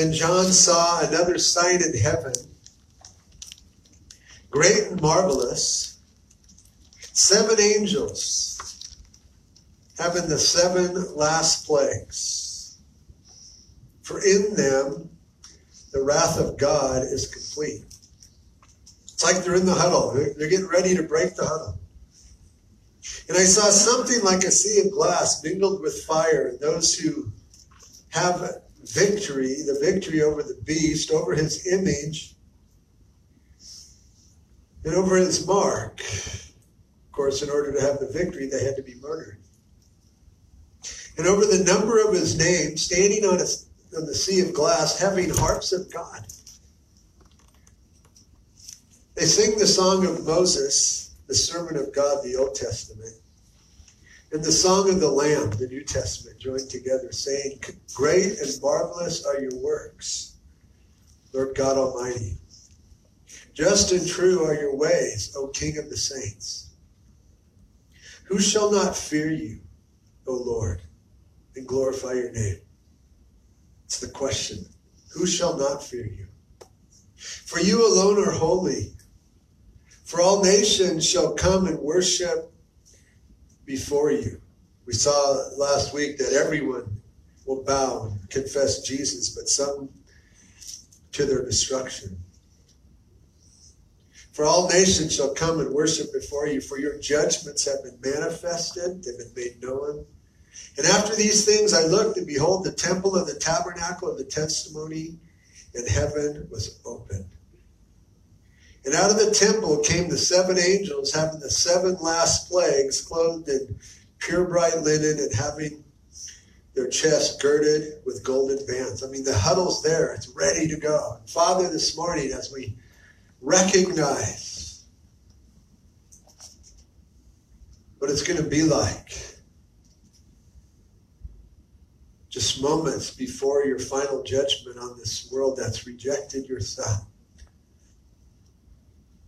Then John saw another sign in heaven, great and marvelous, seven angels having the seven last plagues. For in them the wrath of God is complete. It's like they're in the huddle. They're, getting ready to break the huddle. And I saw something like a sea of glass mingled with fire, those who have victory, the victory over the beast, over his image, and over his mark. Of course, in order to have the victory, they had to be murdered. And over the number of his name, standing on, a, on the sea of glass, having harps of God. They sing the song of Moses, the servant of God, the Old Testament, and the song of the Lamb, the New Testament, joined together, saying, Great and marvelous are your works, Lord God Almighty. Just and true are your ways, O King of the saints. Who shall not fear you, O Lord, and glorify your name? It's the question. Who shall not fear you? For you alone are holy. For all nations shall come and worship before you. We saw last week that everyone will bow and confess Jesus, but some to their destruction. For all nations shall come and worship before you, for your judgments have been manifested, they've been made known. And after these things I looked, and behold, the temple of the tabernacle of the testimony in heaven was opened. And out of the temple came the seven angels, having the seven last plagues, clothed in pure bright linen and having their chests girded with golden bands. I mean, the huddle's there, it's ready to go. Father, this morning, as we recognize what it's going to be like just moments before your final judgment on this world that's rejected your son.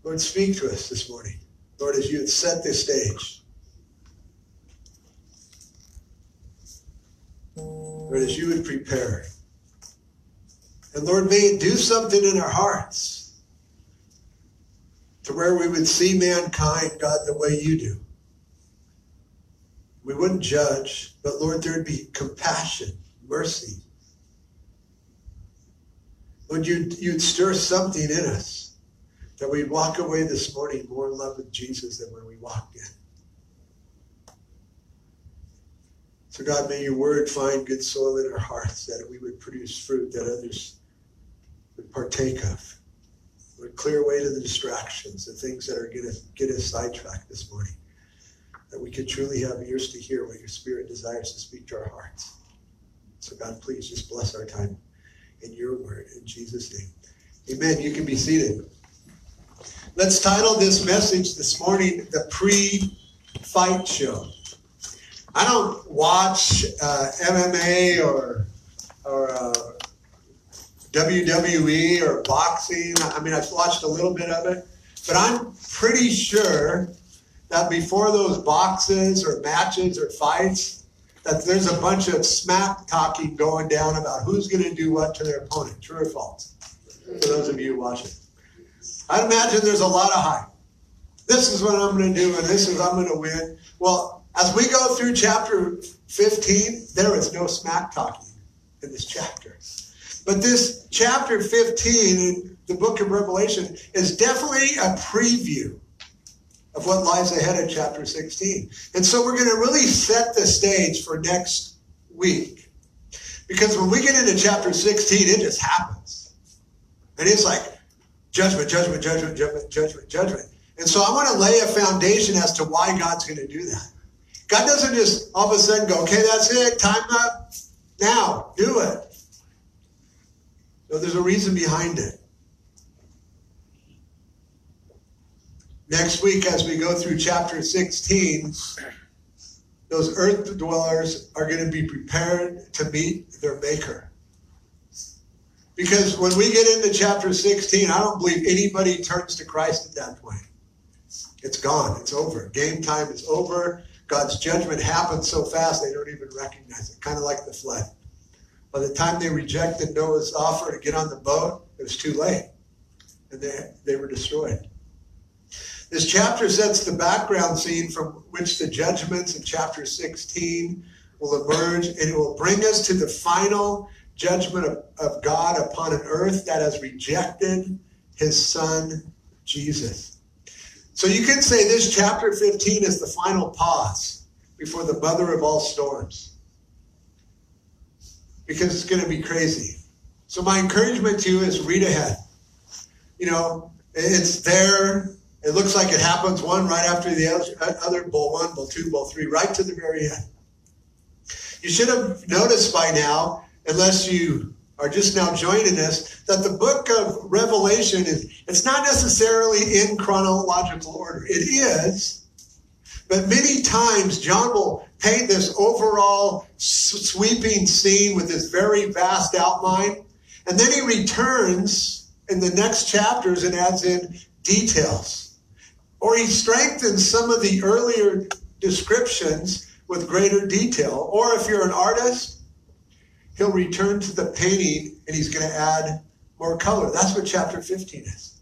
Lord, speak to us this morning. Lord, as you had set this stage. Lord, as you would prepare. And Lord, may it do something in our hearts to where we would see mankind, God, the way you do. We wouldn't judge, but Lord, there'd be compassion, mercy. Lord, you'd, you'd stir something in us that we walk away this morning more in love with Jesus than when we walked in. So, God, may your word find good soil in our hearts, that we would produce fruit that others would partake of. Would clear away to the distractions, the things that are going to get us sidetracked this morning. That we could truly have ears to hear what your Spirit desires to speak to our hearts. So, God, please just bless our time in your word. In Jesus' name. Amen. You can be seated. Let's title this message this morning The Pre Fight Show. I don't watch uh, MMA or, or uh, WWE or boxing. I mean, I've watched a little bit of it, but I'm pretty sure that before those boxes or matches or fights, that there's a bunch of smack talking going down about who's going to do what to their opponent. True or false? For those of you watching. I'd imagine there's a lot of hype. This is what I'm going to do, and this is I'm going to win. Well, as we go through chapter 15, there is no smack talking in this chapter. But this chapter 15 in the book of Revelation is definitely a preview of what lies ahead in chapter 16. And so we're going to really set the stage for next week. Because when we get into chapter 16, it just happens. And it's like, Judgment, judgment, judgment, judgment, judgment, judgment. And so I want to lay a foundation as to why God's going to do that. God doesn't just all of a sudden go, okay, that's it, time up, now, do it. No, there's a reason behind it. Next week, as we go through chapter 16, those earth dwellers are going to be prepared to meet their maker. Because when we get into chapter 16, I don't believe anybody turns to Christ at that point. It's gone. It's over. Game time is over. God's judgment happens so fast they don't even recognize it. Kind of like the flood. By the time they rejected Noah's offer to get on the boat, it was too late. And they, they were destroyed. This chapter sets the background scene from which the judgments in chapter 16 will emerge, and it will bring us to the final judgment of, of God upon an earth that has rejected his son, Jesus. So you can say this chapter 15 is the final pause before the mother of all storms. Because it's going to be crazy. So my encouragement to you is read ahead. You know, it's there it looks like it happens one right after the other, bowl one, bowl two, bowl three, right to the very end. You should have noticed by now, unless you are just now joining us, that the book of Revelation is it's not necessarily in chronological order. It is, but many times John will paint this overall sweeping scene with this very vast outline, and then he returns in the next chapters and adds in details. Or he strengthens some of the earlier descriptions with greater detail. Or if you're an artist, he'll return to the painting and he's going to add more color. That's what chapter 15 is.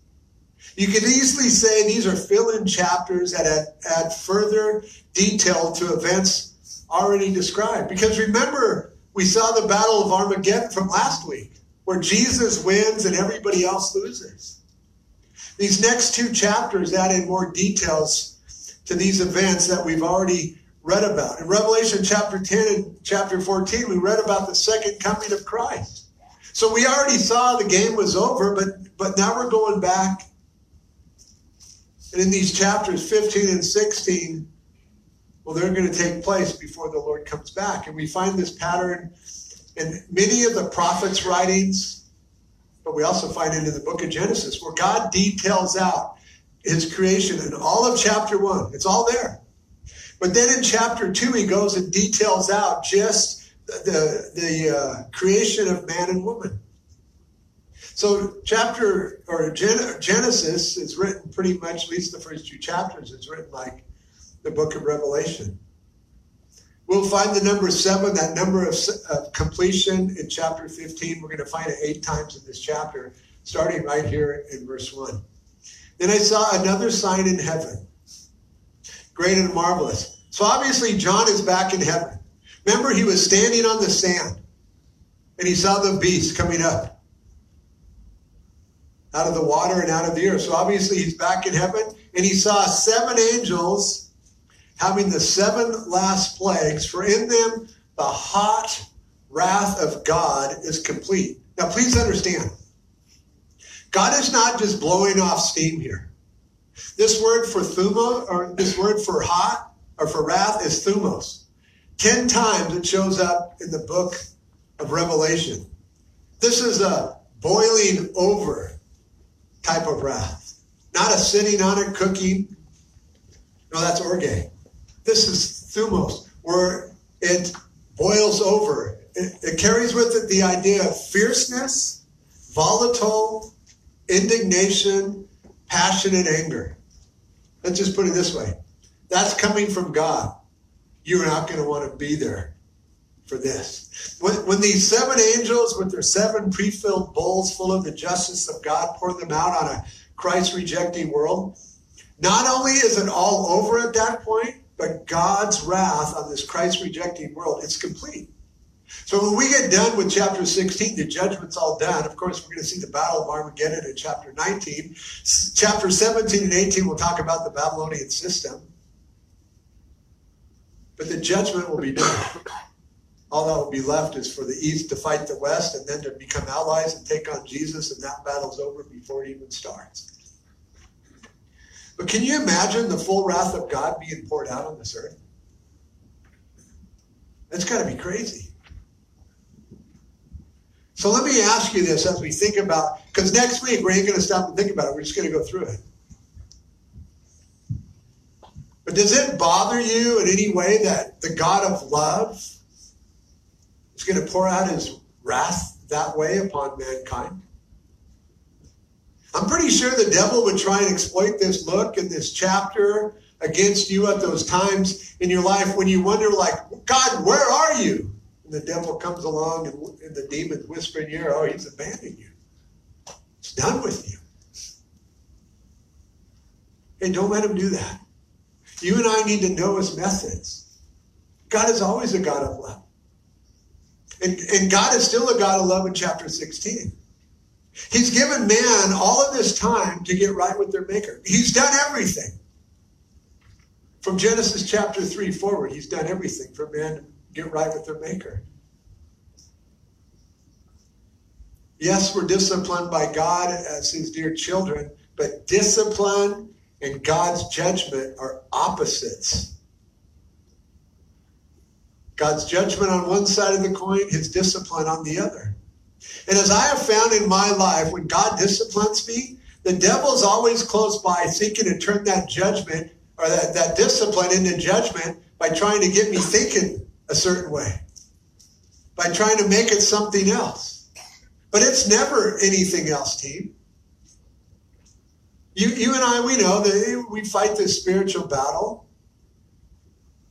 You could easily say these are fill in chapters that add, add further detail to events already described. Because remember, we saw the Battle of Armageddon from last week, where Jesus wins and everybody else loses. These next two chapters add in more details to these events that we've already read about. In Revelation chapter 10 and chapter 14, we read about the second coming of Christ. So we already saw the game was over, but, but now we're going back. And in these chapters 15 and 16, well, they're going to take place before the Lord comes back. And we find this pattern in many of the prophets' writings but we also find it in the book of Genesis where God details out his creation in all of chapter one. It's all there. But then in chapter two, he goes and details out just the, the uh, creation of man and woman. So chapter or Genesis is written pretty much, at least the first two chapters, it's written like the book of Revelation. We'll find the number seven, that number of, of completion in chapter 15. We're going to find it eight times in this chapter, starting right here in verse 1. Then I saw another sign in heaven, great and marvelous. So obviously, John is back in heaven. Remember, he was standing on the sand and he saw the beast coming up out of the water and out of the earth. So obviously, he's back in heaven and he saw seven angels having the seven last plagues, for in them the hot wrath of God is complete. Now, please understand, God is not just blowing off steam here. This word for thuma, or this word for hot, or for wrath, is thumos. Ten times it shows up in the book of Revelation. This is a boiling over type of wrath, not a sitting on it cooking. No, that's orge. This is thumos, where it boils over. It, it carries with it the idea of fierceness, volatile, indignation, passion, and anger. Let's just put it this way that's coming from God. You're not going to want to be there for this. When, when these seven angels, with their seven pre filled bowls full of the justice of God, pour them out on a Christ rejecting world, not only is it all over at that point, but God's wrath on this Christ rejecting world, it's complete. So when we get done with chapter 16, the judgment's all done. Of course, we're going to see the battle of Armageddon in chapter 19. Chapter 17 and 18, we'll talk about the Babylonian system. But the judgment will be done. All that will be left is for the East to fight the West and then to become allies and take on Jesus, and that battle's over before it even starts. But can you imagine the full wrath of God being poured out on this earth? That's got to be crazy. So let me ask you this as we think about, because next week we ain't going to stop and think about it. We're just going to go through it. But does it bother you in any way that the God of love is going to pour out his wrath that way upon mankind? I'm pretty sure the devil would try and exploit this look in this chapter against you at those times in your life when you wonder, like, God, where are you? The devil comes along and, and the demons whisper in your ear, oh, he's abandoned you. He's done with you. And don't let him do that. You and I need to know his methods. God is always a God of love. And, and God is still a God of love in chapter 16. He's given man all of this time to get right with their maker. He's done everything. From Genesis chapter 3 forward, he's done everything for man get right with their maker. Yes, we're disciplined by God as his dear children, but discipline and God's judgment are opposites. God's judgment on one side of the coin, his discipline on the other. And as I have found in my life, when God disciplines me, the devil's always close by seeking to turn that judgment or that, that discipline into judgment by trying to get me thinking a certain way, by trying to make it something else. But it's never anything else, team. You, you and I, we know that we fight this spiritual battle.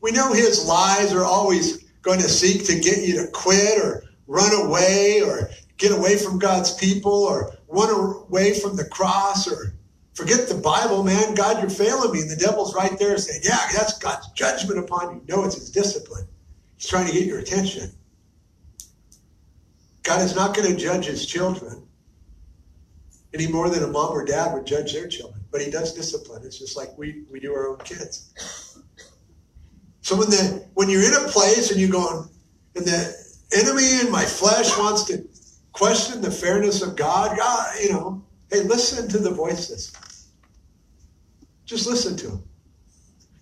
We know his lies are always going to seek to get you to quit or run away or get away from God's people or run away from the cross or forget the Bible, man. God, you're failing me. And the devil's right there saying, yeah, that's God's judgment upon you. No, it's his discipline. He's trying to get your attention. God is not going to judge his children any more than a mom or dad would judge their children. But he does discipline. It's just like we, we do our own kids. So when the when you're in a place and you're going, and the enemy in my flesh wants to question the fairness of God, God, you know, hey, listen to the voices. Just listen to them.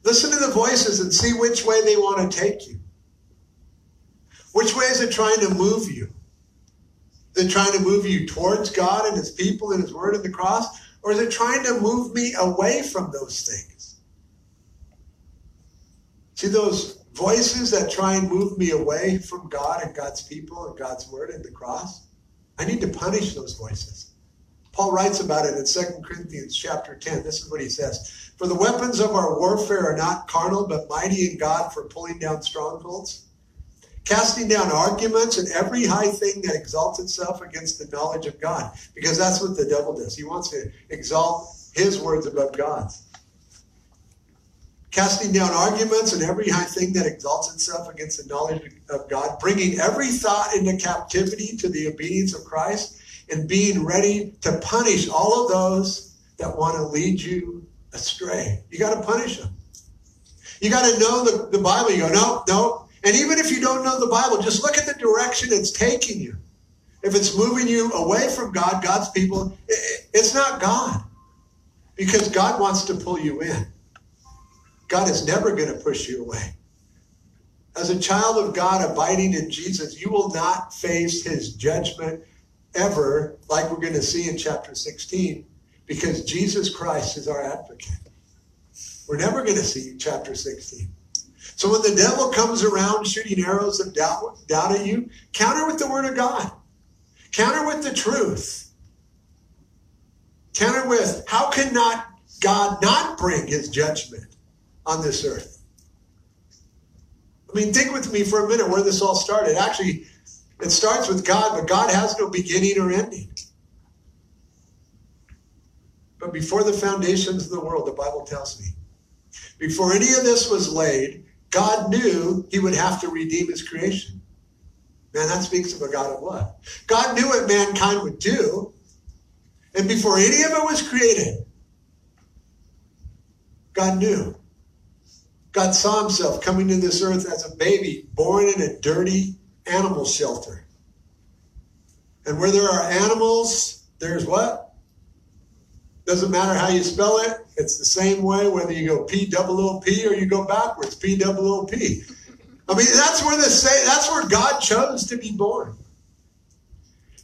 Listen to the voices and see which way they want to take you. Which way is it trying to move you? Is it trying to move you towards God and His people and His Word and the cross? Or is it trying to move me away from those things? See those voices that try and move me away from God and God's people and God's Word and the cross? I need to punish those voices. Paul writes about it in 2 Corinthians chapter 10. This is what he says. For the weapons of our warfare are not carnal, but mighty in God for pulling down strongholds, casting down arguments and every high thing that exalts itself against the knowledge of God. Because that's what the devil does. He wants to exalt his words above God's. Casting down arguments and every high thing that exalts itself against the knowledge of God, bringing every thought into captivity to the obedience of Christ and being ready to punish all of those that want to lead you astray. You got to punish them. You got to know the, the Bible. You go, no, no. And even if you don't know the Bible, just look at the direction it's taking you. If it's moving you away from God, God's people, it's not God. Because God wants to pull you in. God is never going to push you away. As a child of God abiding in Jesus, you will not face his judgment ever, like we're going to see in chapter 16, because Jesus Christ is our advocate. We're never going to see chapter 16. So when the devil comes around shooting arrows of doubt, doubt at you, counter with the word of God. Counter with the truth. Counter with how can not God not bring his judgment on this earth? I mean, think with me for a minute where this all started. Actually, it starts with God, but God has no beginning or ending. But before the foundations of the world, the Bible tells me, before any of this was laid, God knew he would have to redeem his creation. Man, that speaks of a God of love. God knew what mankind would do. And before any of it was created, God knew. God saw himself coming to this earth as a baby, born in a dirty, animal shelter. And where there are animals, there's what? Doesn't matter how you spell it, it's the same way whether you go P double O P or you go backwards, P double O P. I mean, that's where the say that's where God chose to be born.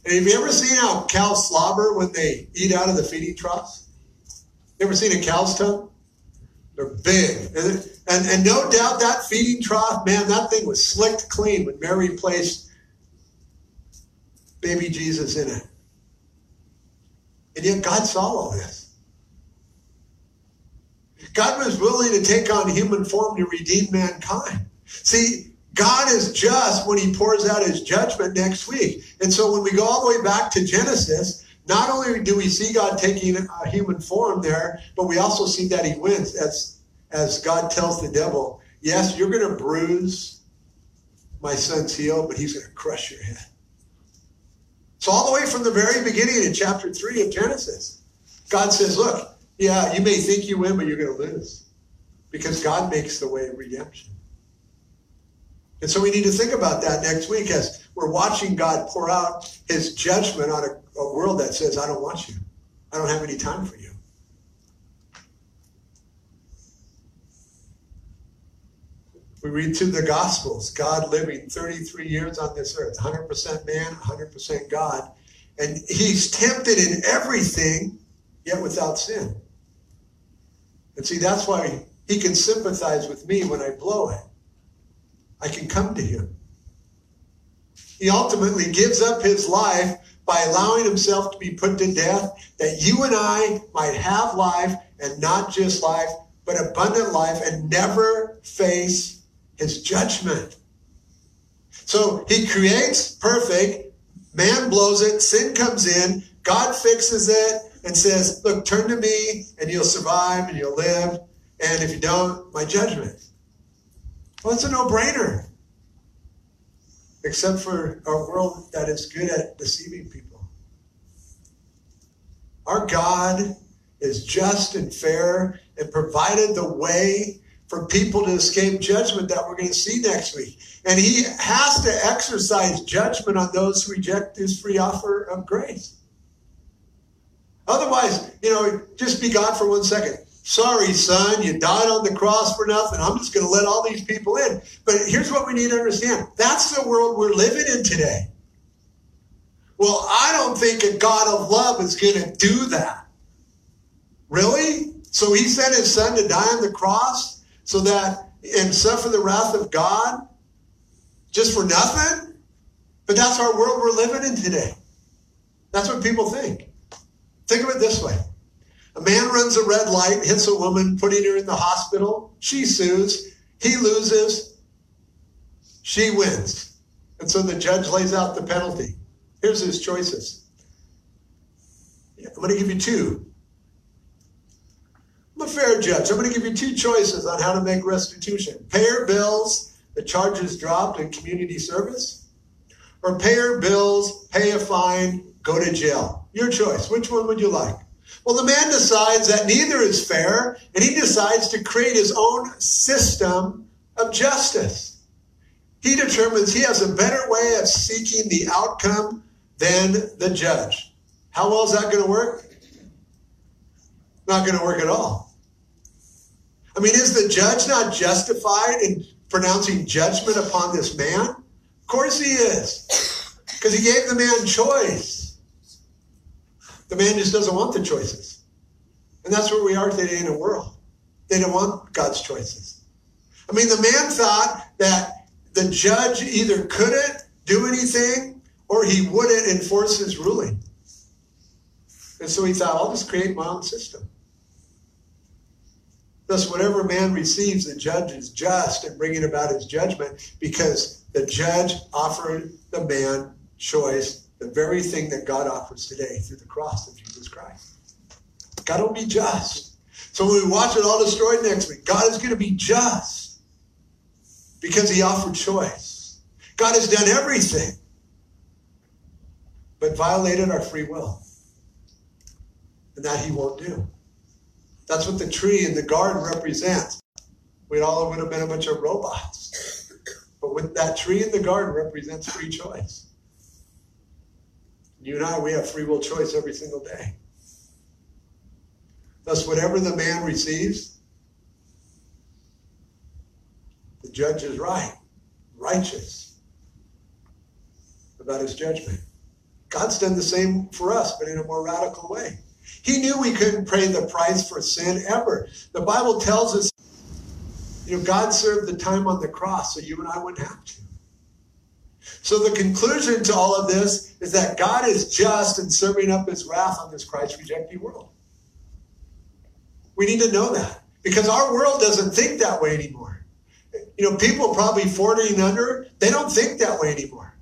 And have you ever seen how cows slobber when they eat out of the feeding troughs? You ever seen a cow's tongue? They're big. And, and, and no doubt that feeding trough, man, that thing was slicked clean when Mary placed baby Jesus in it. And yet God saw all this. God was willing to take on human form to redeem mankind. See, God is just when he pours out his judgment next week. And so when we go all the way back to Genesis, not only do we see God taking a human form there, but we also see that he wins as, as God tells the devil, yes, you're going to bruise my son's heel, but he's going to crush your head. So all the way from the very beginning in chapter 3 of Genesis, God says, look, yeah, you may think you win, but you're going to lose because God makes the way of redemption. And so we need to think about that next week as we're watching God pour out his judgment on a, a world that says, I don't want you. I don't have any time for you. We read through the Gospels, God living 33 years on this earth, 100% man, 100% God. And he's tempted in everything, yet without sin. And see, that's why he can sympathize with me when I blow it. I can come to him. He ultimately gives up his life by allowing himself to be put to death that you and I might have life and not just life, but abundant life and never face his judgment. So he creates perfect, man blows it, sin comes in, God fixes it and says, Look, turn to me and you'll survive and you'll live. And if you don't, my judgment. Well, it's a no brainer. Except for a world that is good at deceiving people. Our God is just and fair and provided the way for people to escape judgment that we're going to see next week. And he has to exercise judgment on those who reject his free offer of grace. Otherwise, you know, just be God for one second. Sorry, son, you died on the cross for nothing. I'm just going to let all these people in. But here's what we need to understand that's the world we're living in today. Well, I don't think a God of love is going to do that. Really? So he sent his son to die on the cross so that and suffer the wrath of God just for nothing? But that's our world we're living in today. That's what people think. Think of it this way. A man runs a red light, hits a woman, putting her in the hospital. She sues. He loses. She wins. And so the judge lays out the penalty. Here's his choices. I'm going to give you two. I'm a fair judge. I'm going to give you two choices on how to make restitution. Pay her bills, the charges dropped in community service, or pay her bills, pay a fine, go to jail. Your choice. Which one would you like? Well, the man decides that neither is fair, and he decides to create his own system of justice. He determines he has a better way of seeking the outcome than the judge. How well is that going to work? Not going to work at all. I mean, is the judge not justified in pronouncing judgment upon this man? Of course he is, because he gave the man choice. The man just doesn't want the choices. And that's where we are today in the world. They don't want God's choices. I mean, the man thought that the judge either couldn't do anything or he wouldn't enforce his ruling. And so he thought, I'll just create my own system. Thus, whatever man receives, the judge is just in bringing about his judgment because the judge offered the man choice the very thing that God offers today through the cross of Jesus Christ. God will be just. So when we watch it all destroyed next week, God is going to be just because he offered choice. God has done everything, but violated our free will. And that he won't do. That's what the tree in the garden represents. We'd all would have been a bunch of robots. But with that tree in the garden represents free choice. You and I, we have free will choice every single day. Thus, whatever the man receives, the judge is right, righteous about his judgment. God's done the same for us, but in a more radical way. He knew we couldn't pay the price for sin ever. The Bible tells us, you know, God served the time on the cross so you and I wouldn't have to. So the conclusion to all of this is that God is just in serving up his wrath on this Christ rejecting world. We need to know that because our world doesn't think that way anymore. You know, people probably 40 and under, they don't think that way anymore.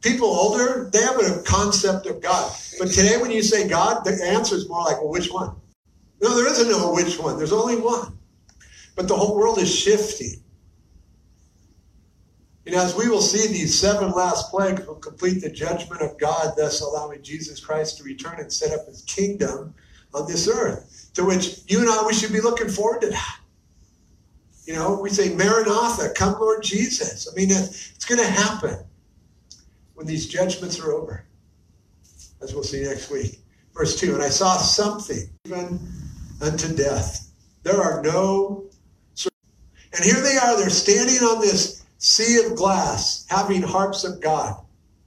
People older, they have a concept of God. But today, when you say God, the answer is more like, well, which one? No, there isn't no which one. There's only one. But the whole world is shifting. And as we will see, these seven last plagues will complete the judgment of God, thus allowing Jesus Christ to return and set up his kingdom on this earth, to which you and I, we should be looking forward to that. You know, we say, Maranatha, come Lord Jesus. I mean, it's going to happen when these judgments are over, as we'll see next week. Verse 2 And I saw something, even unto death. There are no. And here they are, they're standing on this sea of glass, having harps of God.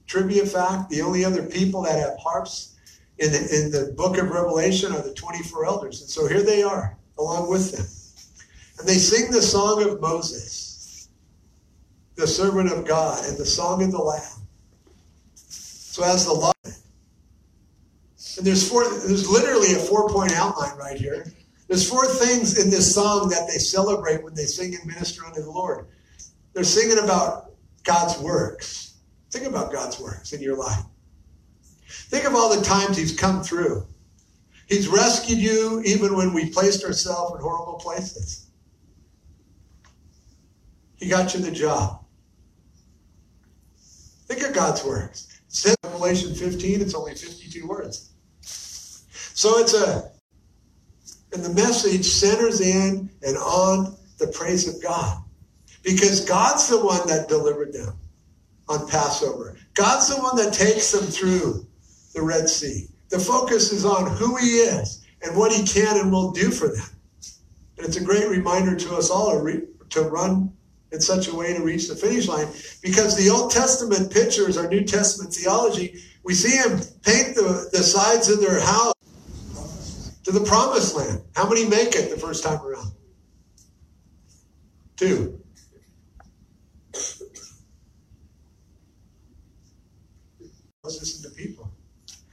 Trivia fact the only other people that have harps in the, in the book of Revelation are the 24 elders. And so here they are, along with them. And they sing the song of Moses, the servant of God, and the song of the Lamb. So as the law, and there's four, there's literally a four-point outline right here. There's four things in this song that they celebrate when they sing and minister unto the Lord. They're singing about God's works. Think about God's works in your life. Think of all the times He's come through. He's rescued you even when we placed ourselves in horrible places. He got you the job. Think of God's works. It says in Revelation 15, it's only 52 words. So it's a, and the message centers in and on the praise of God. Because God's the one that delivered them on Passover. God's the one that takes them through the Red Sea. The focus is on who He is and what He can and will do for them. And it's a great reminder to us all to, run in such a way to reach the finish line because the Old Testament pictures our New Testament theology. We see Him paint the, the sides of their house to the promised land. How many make it the first time around? Two. And the people.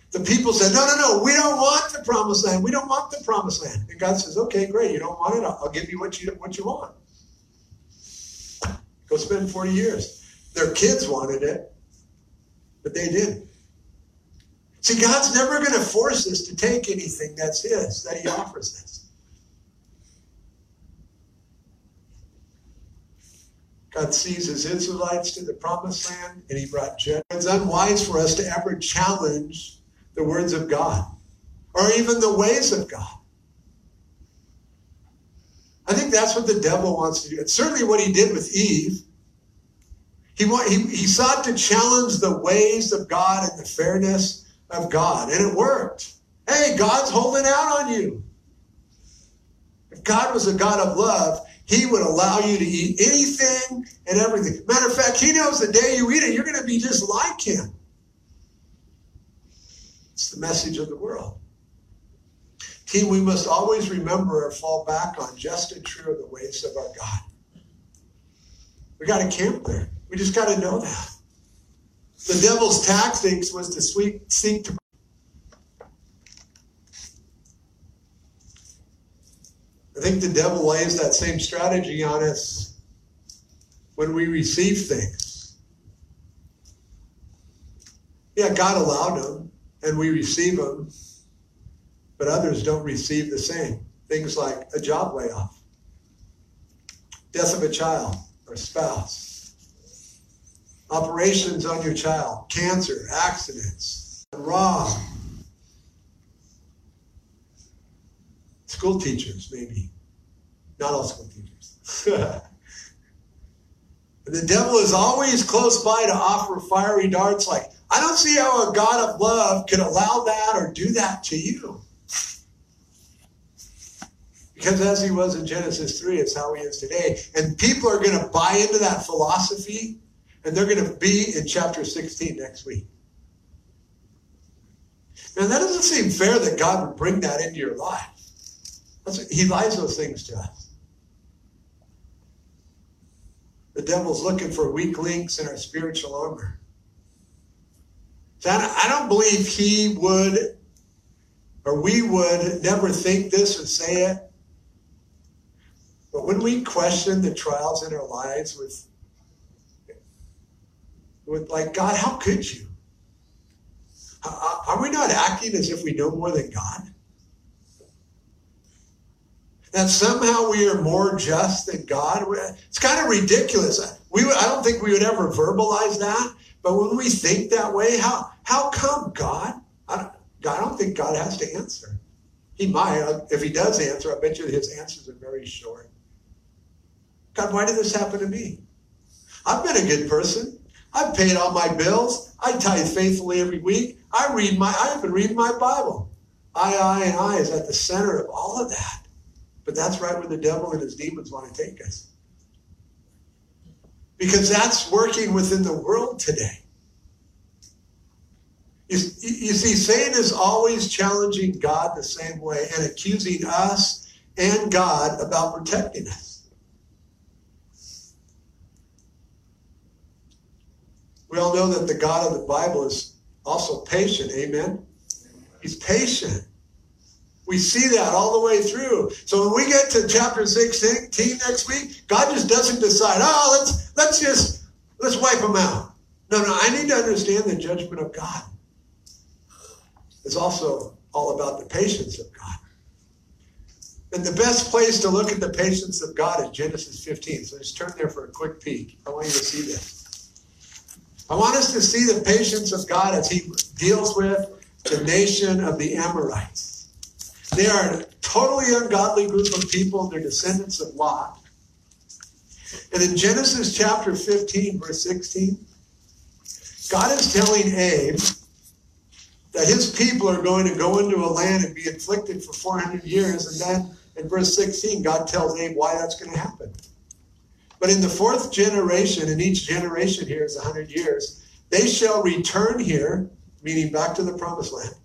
The people said, No, no, no, we don't want the promised land. We don't want the promised land. And God says, Okay, great. You don't want it. I'll give you what you what you want. Go spend 40 years. Their kids wanted it, but they didn't. See, God's never going to force us to take anything that's His, that He offers us. God sees His Israelites to the promised land, and He brought judgment. It's unwise for us to ever challenge the words of God or even the ways of God. I think that's what the devil wants to do. It's certainly what he did with Eve. He, he, he sought to challenge the ways of God and the fairness of God, and it worked. Hey, God's holding out on you. If God was a God of love, He would allow you to eat anything and everything. Matter of fact, He knows the day you eat it, you're going to be just like Him. It's the message of the world. Team, we must always remember or fall back on just and true of the ways of our God. We got to camp there. We just got to know that. The devil's tactics was to seek to. I think the devil lays that same strategy on us when we receive things. Yeah, God allowed them, and we receive them, but others don't receive the same. Things like a job layoff, death of a child or spouse, operations on your child, cancer, accidents, rob, school teachers, maybe. Not all school teachers. the devil is always close by to offer fiery darts like, I don't see how a God of love could allow that or do that to you. Because as he was in Genesis 3, it's how he is today. And people are going to buy into that philosophy, and they're going to be in chapter 16 next week. Now, that doesn't seem fair that God would bring that into your life. He lies those things to us. The devil's looking for weak links in our spiritual armor. So I don't believe he would or we would never think this or say it but when we question the trials in our lives with, with like, God, how could you? Are we not acting as if we know more than God? That somehow we are more just than God? It's kind of ridiculous. We, I don't think we would ever verbalize that. But when we think that way, how, how come God? I don't, I don't think God has to answer. He might. Uh, if he does answer, I bet you his answers are very short. God, why did this happen to me? I've been a good person. I've paid all my bills. I tithe faithfully every week. I read my, I've been reading my Bible. I, I, and I is at the center of all of that. But that's right where the devil and his demons want to take us. Because that's working within the world today. You, you see, Satan is always challenging God the same way and accusing us and God about protecting us. We all know that the God of the Bible is also patient. Amen. He's patient. We see that all the way through. So when we get to chapter 16 next week, God just doesn't decide, oh, let's let's just let's wipe them out. No, no, I need to understand the judgment of God. It's also all about the patience of God. And the best place to look at the patience of God is Genesis 15. So just turn there for a quick peek. I want you to see this. I want us to see the patience of God as he deals with the nation of the Amorites. They are a totally ungodly group of people. They're descendants of Lot. And in Genesis chapter 15, verse 16, God is telling Abe that his people are going to go into a land and be afflicted for 400 years. And then in verse 16, God tells Abe why that's going to happen. But in the fourth generation, and each generation here is 100 years, they shall return here, meaning back to the promised land.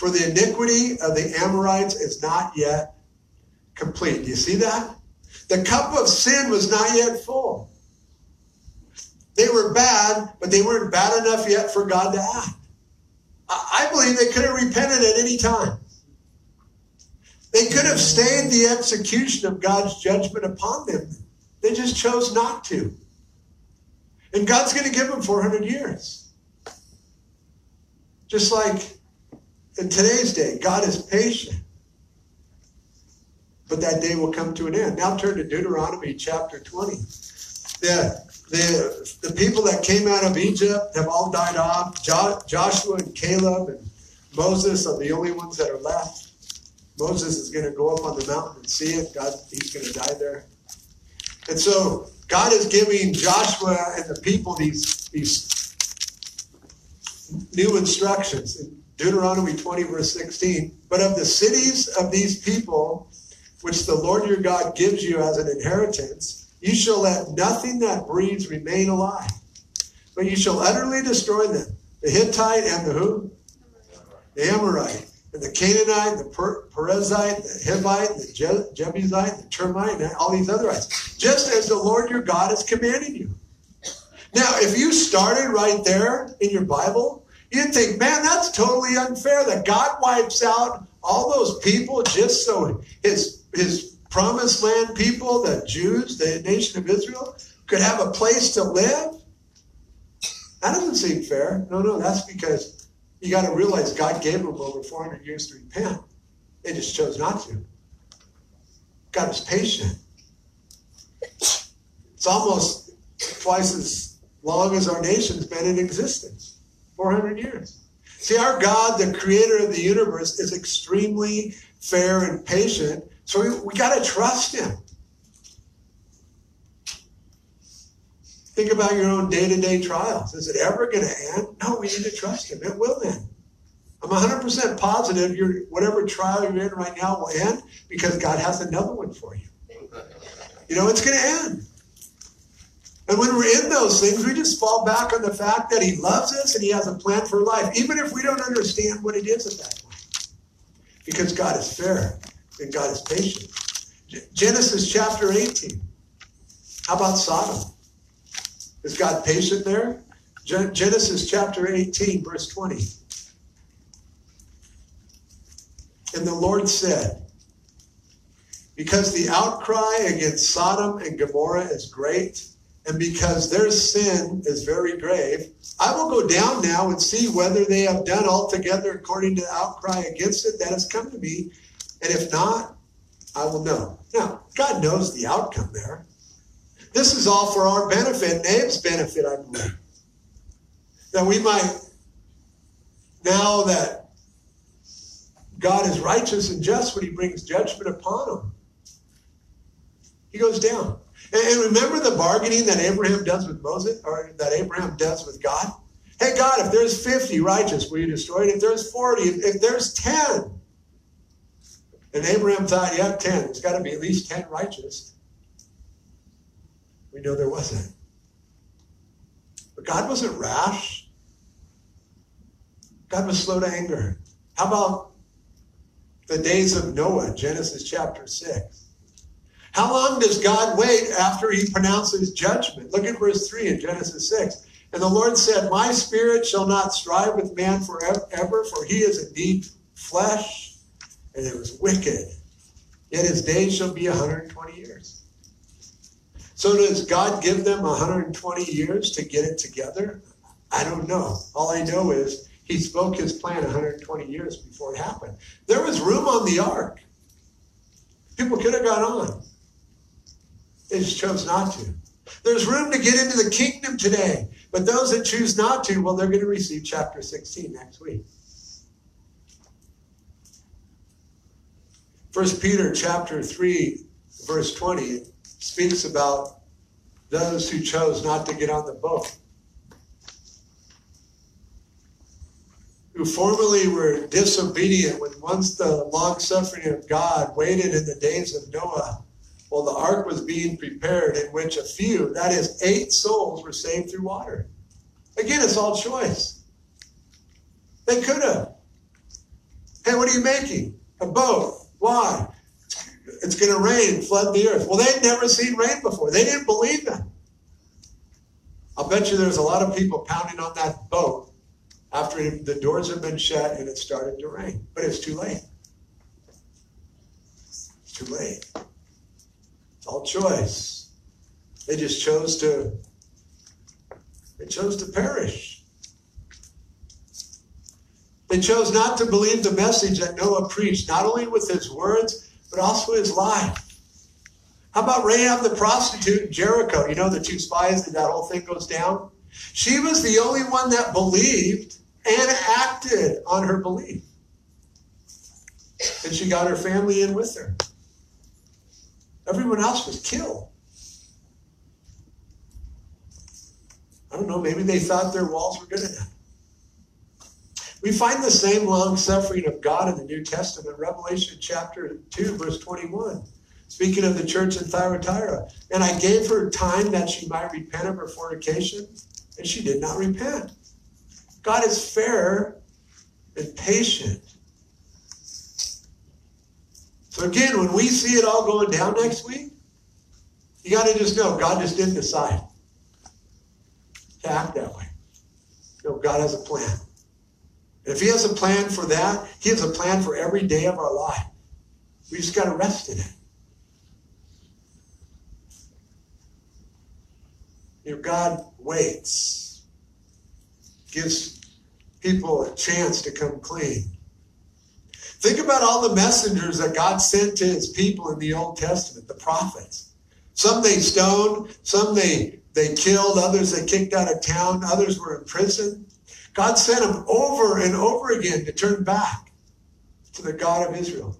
For the iniquity of the Amorites is not yet complete. Do you see that? The cup of sin was not yet full. They were bad, but they weren't bad enough yet for God to act. I believe they could have repented at any time. They could have stayed the execution of God's judgment upon them they just chose not to. And God's going to give them 400 years. Just like in today's day, God is patient. But that day will come to an end. Now turn to Deuteronomy chapter 20. The, the, the people that came out of Egypt have all died off. Jo- Joshua and Caleb and Moses are the only ones that are left. Moses is going to go up on the mountain and see it. God, he's going to die there. And so God is giving Joshua and the people these, these new instructions in Deuteronomy 20, verse 16. But of the cities of these people, which the Lord your God gives you as an inheritance, you shall let nothing that breathes remain alive, but you shall utterly destroy them. The Hittite and the who? The Amorite and the Canaanite, the per- Perizzite, the Hivite, the Je- Jebusite, the Termite, and all these otherites, just as the Lord your God has commanded you. Now, if you started right there in your Bible, you'd think, man, that's totally unfair that God wipes out all those people just so his, his promised land people, the Jews, the nation of Israel, could have a place to live. That doesn't seem fair. No, no, that's because you got to realize God gave them over 400 years to repent. They just chose not to. God is patient. It's almost twice as long as our nation's been in existence 400 years. See, our God, the creator of the universe, is extremely fair and patient. So we, we got to trust him. Think about your own day to day trials. Is it ever going to end? No, we need to trust Him. It will end. I'm 100% positive your whatever trial you're in right now will end because God has another one for you. You know, it's going to end. And when we're in those things, we just fall back on the fact that He loves us and He has a plan for life, even if we don't understand what it is at that point. Because God is fair and God is patient. Genesis chapter 18. How about Sodom? Is God patient there? Genesis chapter 18, verse 20. And the Lord said, because the outcry against Sodom and Gomorrah is great, and because their sin is very grave, I will go down now and see whether they have done altogether according to the outcry against it that has come to me. And if not, I will know. Now, God knows the outcome there. This is all for our benefit, Abe's benefit, I believe. That we might, now that God is righteous and just when he brings judgment upon them, he goes down. And remember the bargaining that Abraham does with Moses, or that Abraham does with God? Hey, God, if there's 50 righteous, will you destroy it? If there's 40, if there's 10. And Abraham thought, yeah, 10. There's got to be at least 10 righteous. We know there wasn't. But God wasn't rash. God was slow to anger. How about the days of Noah, Genesis chapter 6? How long does God wait after he pronounces judgment? Look at verse 3 in Genesis 6. And the Lord said, My spirit shall not strive with man forever, for he is indeed flesh, and it was wicked. Yet his days shall be 120 years. So does God give them 120 years to get it together? I don't know. All I know is he spoke his plan 120 years before it happened. There was room on the ark. People could have gone on. They just chose not to. There's room to get into the kingdom today, but those that choose not to, well, they're going to receive chapter 16 next week. First Peter chapter 3, verse 20 speaks about those who chose not to get on the boat. Who formerly were disobedient when once the long suffering of God waited in the days of Noah well, the ark was being prepared in which a few, that is, eight souls, were saved through water. Again, it's all choice. They could have. Hey, what are you making? A boat. Why? It's going to rain, flood the earth. Well, they'd never seen rain before. They didn't believe that. I'll bet you there's a lot of people pounding on that boat after the doors have been shut and it started to rain. But it's too late. It's too late all choice. They just chose to they chose to perish. They chose not to believe the message that Noah preached, not only with his words, but also his life. How about Rahab the prostitute in Jericho? You know the two spies that that whole thing goes down? She was the only one that believed and acted on her belief. And she got her family in with her. Everyone else was killed. I don't know, maybe they thought their walls were good enough. We find the same long suffering of God in the New Testament, Revelation chapter 2, verse 21. Speaking of the church in Thyatira, and I gave her time that she might repent of her fornication, and she did not repent. God is fair and patient so again, when we see it all going down next week, you got to just know God just didn't decide to act that way. No, God has a plan. And if He has a plan for that, He has a plan for every day of our life. We just got to rest in it. You know, God waits, gives people a chance to come clean. Think about all the messengers that God sent to his people in the Old Testament, the prophets. Some they stoned, some they, they killed, others they kicked out of town, others were in prison. God sent them over and over again to turn back to the God of Israel.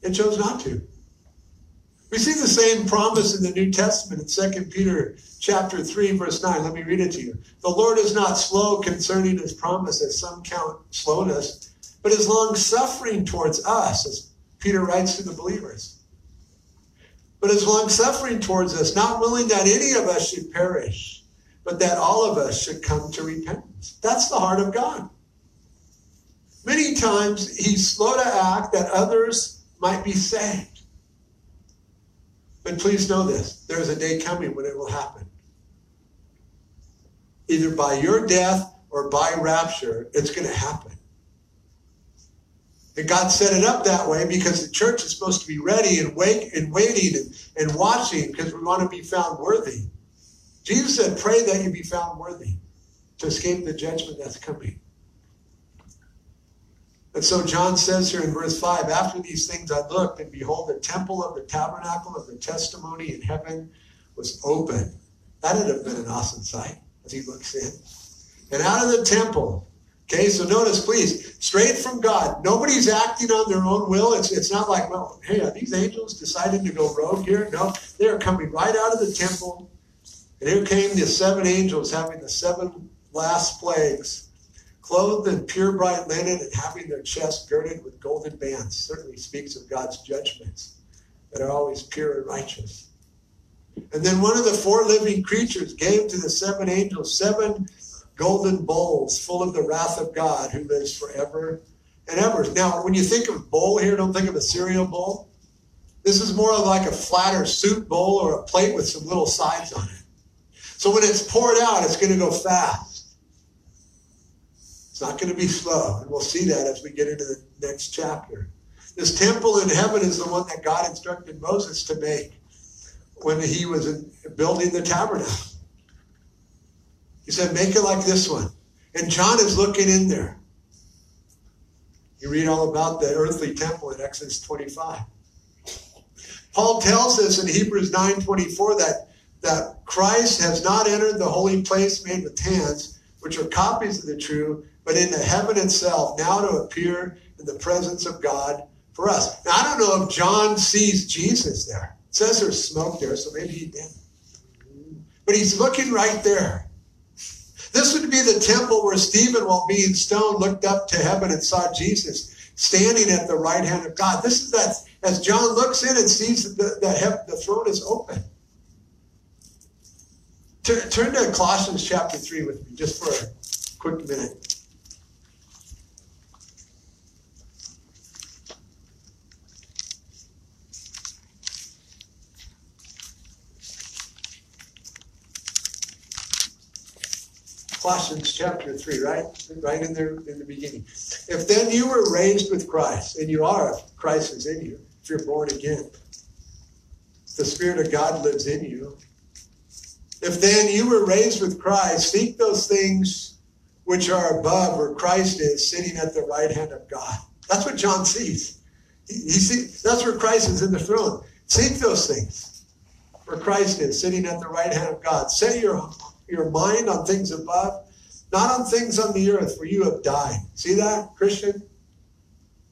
It chose not to. We see the same promise in the New Testament in 2 Peter chapter 3, verse 9. Let me read it to you. The Lord is not slow concerning his promise, as some count slowness but his long suffering towards us, as Peter writes to the believers. But his long suffering towards us, not willing that any of us should perish, but that all of us should come to repentance. That's the heart of God. Many times he's slow to act that others might be saved. But please know this there is a day coming when it will happen. Either by your death or by rapture, it's going to happen. And God set it up that way because the church is supposed to be ready and wake and waiting and, and watching because we want to be found worthy. Jesus said, Pray that you be found worthy to escape the judgment that's coming. And so John says here in verse 5 After these things I looked, and behold, the temple of the tabernacle of the testimony in heaven was open. That would have been an awesome sight as he looks in. And out of the temple, okay, so notice please, straight from God. Nobody's acting on their own will. It's, it's not like, well, hey, are these angels deciding to go rogue here? No, they are coming right out of the temple. And here came the seven angels having the seven last plagues, clothed in pure bright linen and having their chests girded with golden bands. Certainly speaks of God's judgments that are always pure and righteous. And then one of the four living creatures gave to the seven angels seven golden bowls full of the wrath of God who lives forever and ever. Now, when you think of bowl here, don't think of a cereal bowl. This is more of like a flatter soup bowl or a plate with some little sides on it. So when it's poured out, it's going to go fast. It's not going to be slow. And we'll see that as we get into the next chapter. This temple in heaven is the one that God instructed Moses to make when he was building the tabernacle. He said, make it like this one. And John is looking in there. You read all about the earthly temple in Exodus 25. Paul tells us in Hebrews 9:24 that, that Christ has not entered the holy place made with hands, which are copies of the true, but into heaven itself, now to appear in the presence of God for us. Now, I don't know if John sees Jesus there. It says there's smoke there, so maybe he did. But he's looking right there. This would be the temple where Stephen, while being stoned, looked up to heaven and saw Jesus standing at the right hand of God. This is that as John looks in and sees that the, the throne is open. Turn to Colossians chapter 3 with me just for a quick minute. Colossians chapter 3, right? Right in there in the beginning. If then you were raised with Christ, and you are, if Christ is in you, if you're born again, the Spirit of God lives in you. If then you were raised with Christ, seek those things which are above where Christ is sitting at the right hand of God. That's what John sees. He, he see, that's where Christ is in the throne. Seek those things where Christ is sitting at the right hand of God. Set your your mind on things above, not on things on the earth, for you have died. See that, Christian?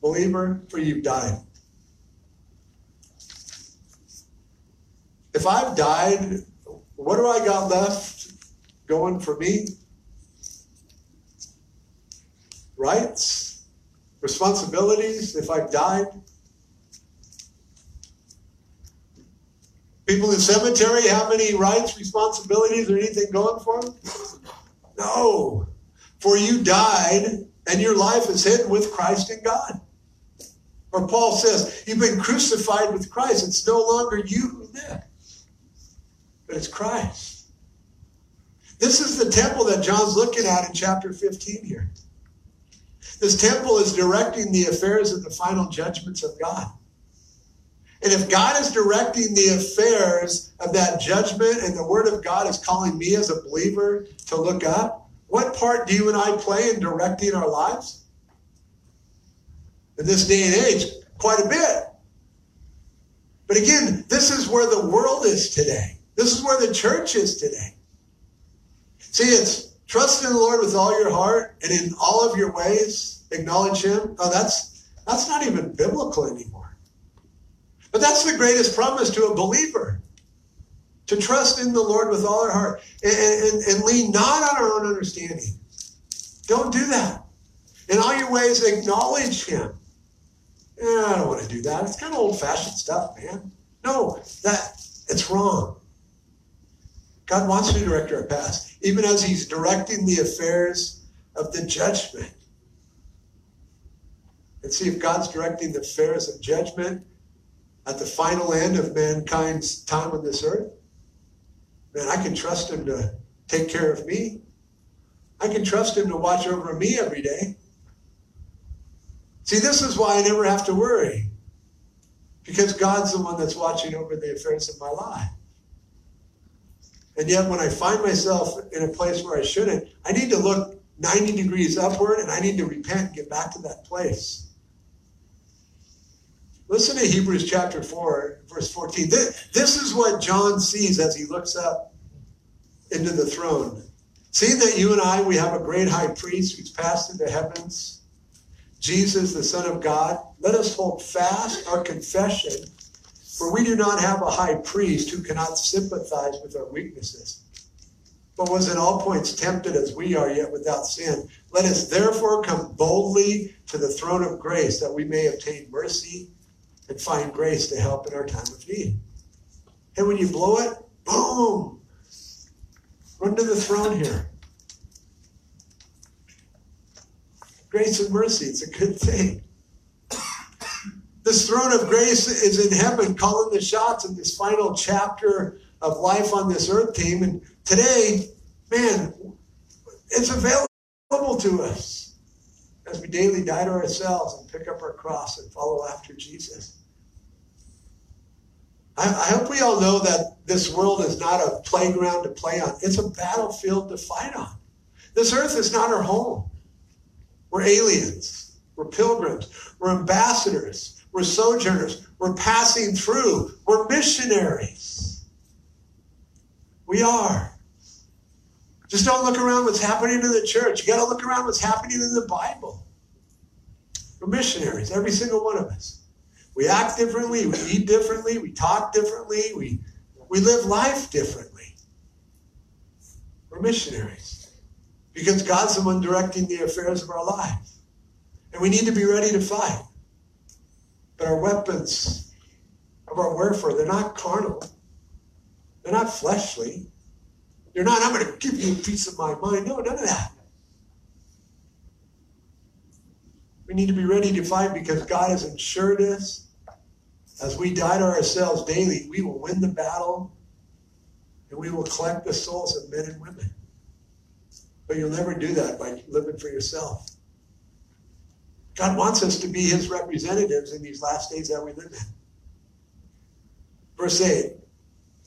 Believer, for you've died. If I've died, what do I got left going for me? Rights? Responsibilities if I've died? People in the cemetery have any rights, responsibilities, or anything going for them? No. For you died, and your life is hidden with Christ in God. Or Paul says, You've been crucified with Christ. It's no longer you who live, but it's Christ. This is the temple that John's looking at in chapter 15 here. This temple is directing the affairs of the final judgments of God. And if God is directing the affairs of that judgment and the word of God is calling me as a believer to look up, what part do you and I play in directing our lives? In this day and age, quite a bit. But again, this is where the world is today. This is where the church is today. See, it's trust in the Lord with all your heart and in all of your ways, acknowledge him. Oh, that's that's not even biblical anymore. But that's the greatest promise to a believer to trust in the Lord with all our heart and, and, and lean not on our own understanding. Don't do that. In all your ways, acknowledge Him. Yeah, I don't want to do that. It's kind of old fashioned stuff, man. No, that it's wrong. God wants to direct our paths, even as He's directing the affairs of the judgment. And see if God's directing the affairs of judgment at the final end of mankind's time on this earth, man, I can trust him to take care of me. I can trust him to watch over me every day. See, this is why I never have to worry. Because God's the one that's watching over the affairs of my life. And yet, when I find myself in a place where I shouldn't, I need to look 90 degrees upward and I need to repent and get back to that place. Listen to Hebrews chapter 4, verse 14. This, this is what John sees as he looks up into the throne. Seeing that you and I, we have a great high priest who's passed into the heavens, Jesus, the Son of God, let us hold fast our confession, for we do not have a high priest who cannot sympathize with our weaknesses, but was in all points tempted as we are, yet without sin. Let us therefore come boldly to the throne of grace that we may obtain mercy and find grace to help in our time of need. And when you blow it, boom, run to the throne here. Grace and mercy, it's a good thing. This throne of grace is in heaven calling the shots in this final chapter of life on this earth team. And today, man, it's available to us as we daily die to ourselves and pick up our cross and follow after Jesus. I, I hope we all know that this world is not a playground to play on, it's a battlefield to fight on. This earth is not our home. We're aliens, we're pilgrims, we're ambassadors, we're sojourners, we're passing through, we're missionaries. We are. Just don't look around what's happening in the church. You got to look around what's happening in the Bible. We're missionaries, every single one of us. We act differently, we eat differently, we talk differently, we, we live life differently. We're missionaries because God's the one directing the affairs of our life. And we need to be ready to fight. But our weapons of our warfare, they're not carnal, they're not fleshly. They're not, I'm going to give you a piece of my mind. No, none of that. We need to be ready to fight because God has ensured us as we die to ourselves daily, we will win the battle and we will collect the souls of men and women. But you'll never do that by living for yourself. God wants us to be his representatives in these last days that we live in. Verse 8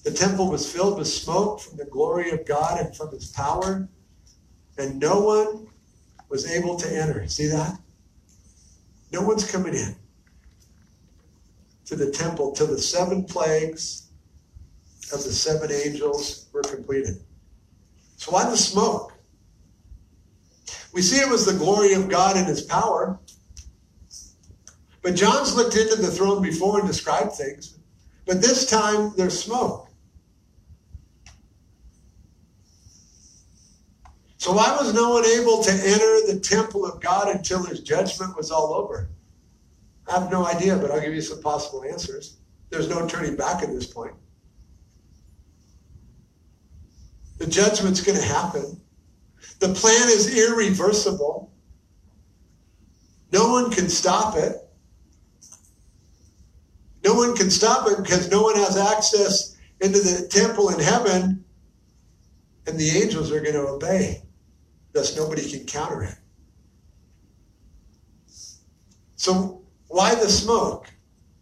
The temple was filled with smoke from the glory of God and from his power, and no one was able to enter. See that? No one's coming in to the temple till the seven plagues of the seven angels were completed. So why the smoke? We see it was the glory of God and his power. But John's looked into the throne before and described things. But this time there's smoke. So why was no one able to enter the temple of God until his judgment was all over? I have no idea, but I'll give you some possible answers. There's no turning back at this point. The judgment's going to happen. The plan is irreversible. No one can stop it. No one can stop it because no one has access into the temple in heaven, and the angels are going to obey. Thus, nobody can counter it. So, why the smoke?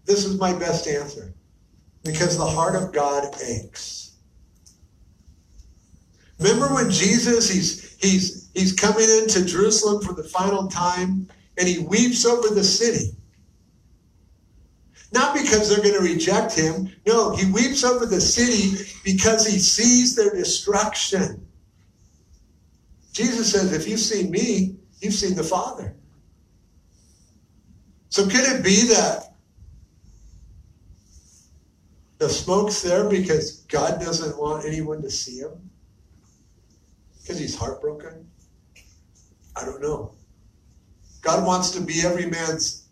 This is my best answer. Because the heart of God aches. Remember when Jesus, he's, he's, he's coming into Jerusalem for the final time and he weeps over the city. Not because they're going to reject him. No, he weeps over the city because he sees their destruction. Jesus says, if you've seen me, you've seen the Father. So could it be that the smoke's there because God doesn't want anyone to see him? Because he's heartbroken? I don't know. God wants to be every man's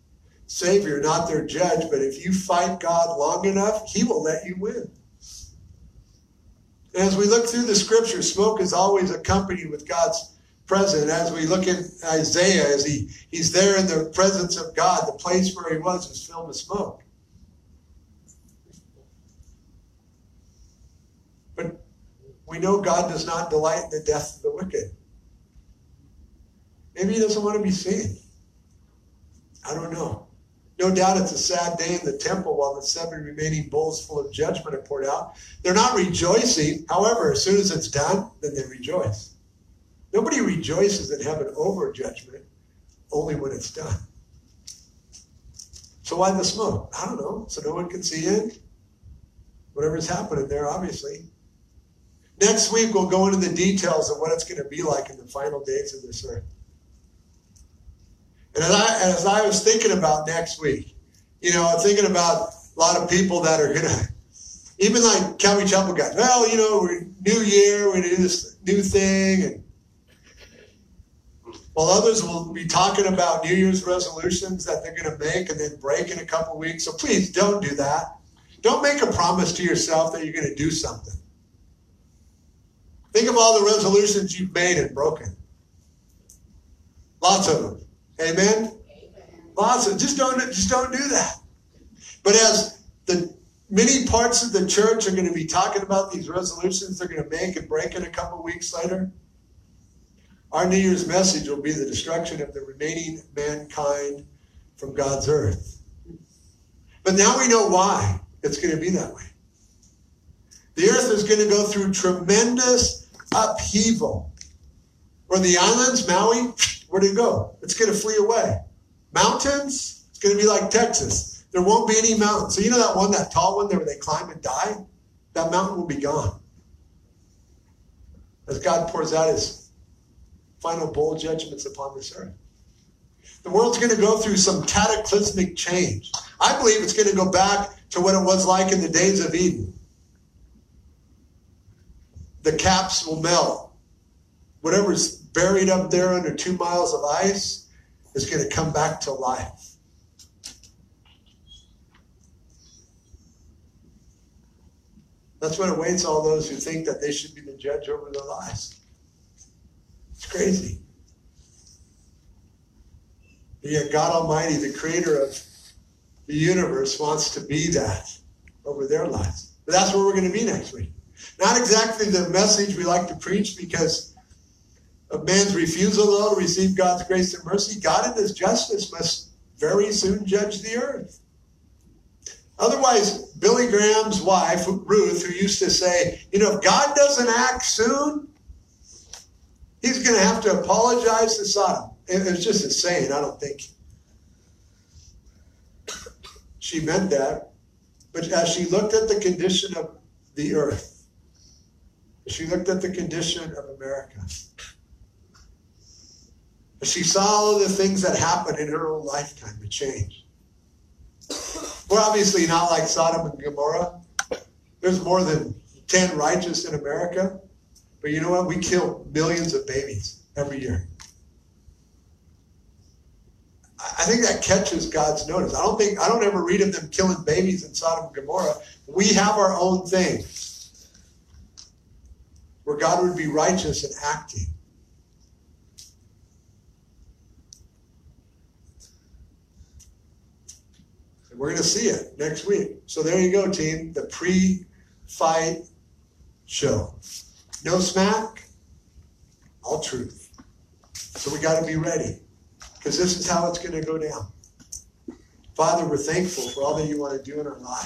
savior, not their judge, but if you fight God long enough, he will let you win. As we look through the scripture, smoke is always accompanied with God's presence. As we look at Isaiah, as he, he's there in the presence of God, the place where he was was filled with smoke. But we know God does not delight in the death of the wicked. Maybe he doesn't want to be seen. I don't know. No doubt it's a sad day in the temple while the seven remaining bowls full of judgment are poured out. They're not rejoicing. However, as soon as it's done, then they rejoice. Nobody rejoices in heaven over judgment, only when it's done. So why the smoke? I don't know. So no one can see it. Whatever's happening there, obviously. Next week, we'll go into the details of what it's going to be like in the final days of this earth. And as I, as I was thinking about next week, you know, I'm thinking about a lot of people that are going to, even like Calvary Chapel guys, well, you know, we're new year, we're going to do this new thing. And while others will be talking about New Year's resolutions that they're going to make and then break in a couple weeks. So please don't do that. Don't make a promise to yourself that you're going to do something. Think of all the resolutions you've made and broken. Lots of them. Amen. Lots just don't just don't do that. But as the many parts of the church are going to be talking about these resolutions they're going to make and break in a couple weeks later, our New Year's message will be the destruction of the remaining mankind from God's earth. But now we know why it's going to be that way. The earth is going to go through tremendous upheaval. Where the islands, Maui, where do you go? It's going to flee away. Mountains, it's going to be like Texas. There won't be any mountains. So you know that one, that tall one there where they climb and die? That mountain will be gone. As God pours out his final bowl judgments upon this earth. The world's going to go through some cataclysmic change. I believe it's going to go back to what it was like in the days of Eden. The caps will melt. Whatever's buried up there under two miles of ice is going to come back to life. That's what awaits all those who think that they should be the judge over their lives. It's crazy. But yet, God Almighty, the creator of the universe, wants to be that over their lives. But that's where we're going to be next week. Not exactly the message we like to preach because of man's refusal, though, to receive God's grace and mercy. God, in his justice, must very soon judge the earth. Otherwise, Billy Graham's wife, Ruth, who used to say, you know, if God doesn't act soon, he's going to have to apologize to Sodom. It was just a saying. I don't think she meant that. But as she looked at the condition of the earth, she looked at the condition of America. She saw the things that happened in her own lifetime to change. We're obviously not like Sodom and Gomorrah. There's more than 10 righteous in America. But you know what? We kill millions of babies every year. I think that catches God's notice. I don't think I don't ever read of them killing babies in Sodom and Gomorrah. We have our own thing where God would be righteous and acting. We're going to see it next week. So there you go, team. The pre-fight show. No smack, all truth. So we got to be ready because this is how it's going to go down. Father, we're thankful for all that you want to do in our lives.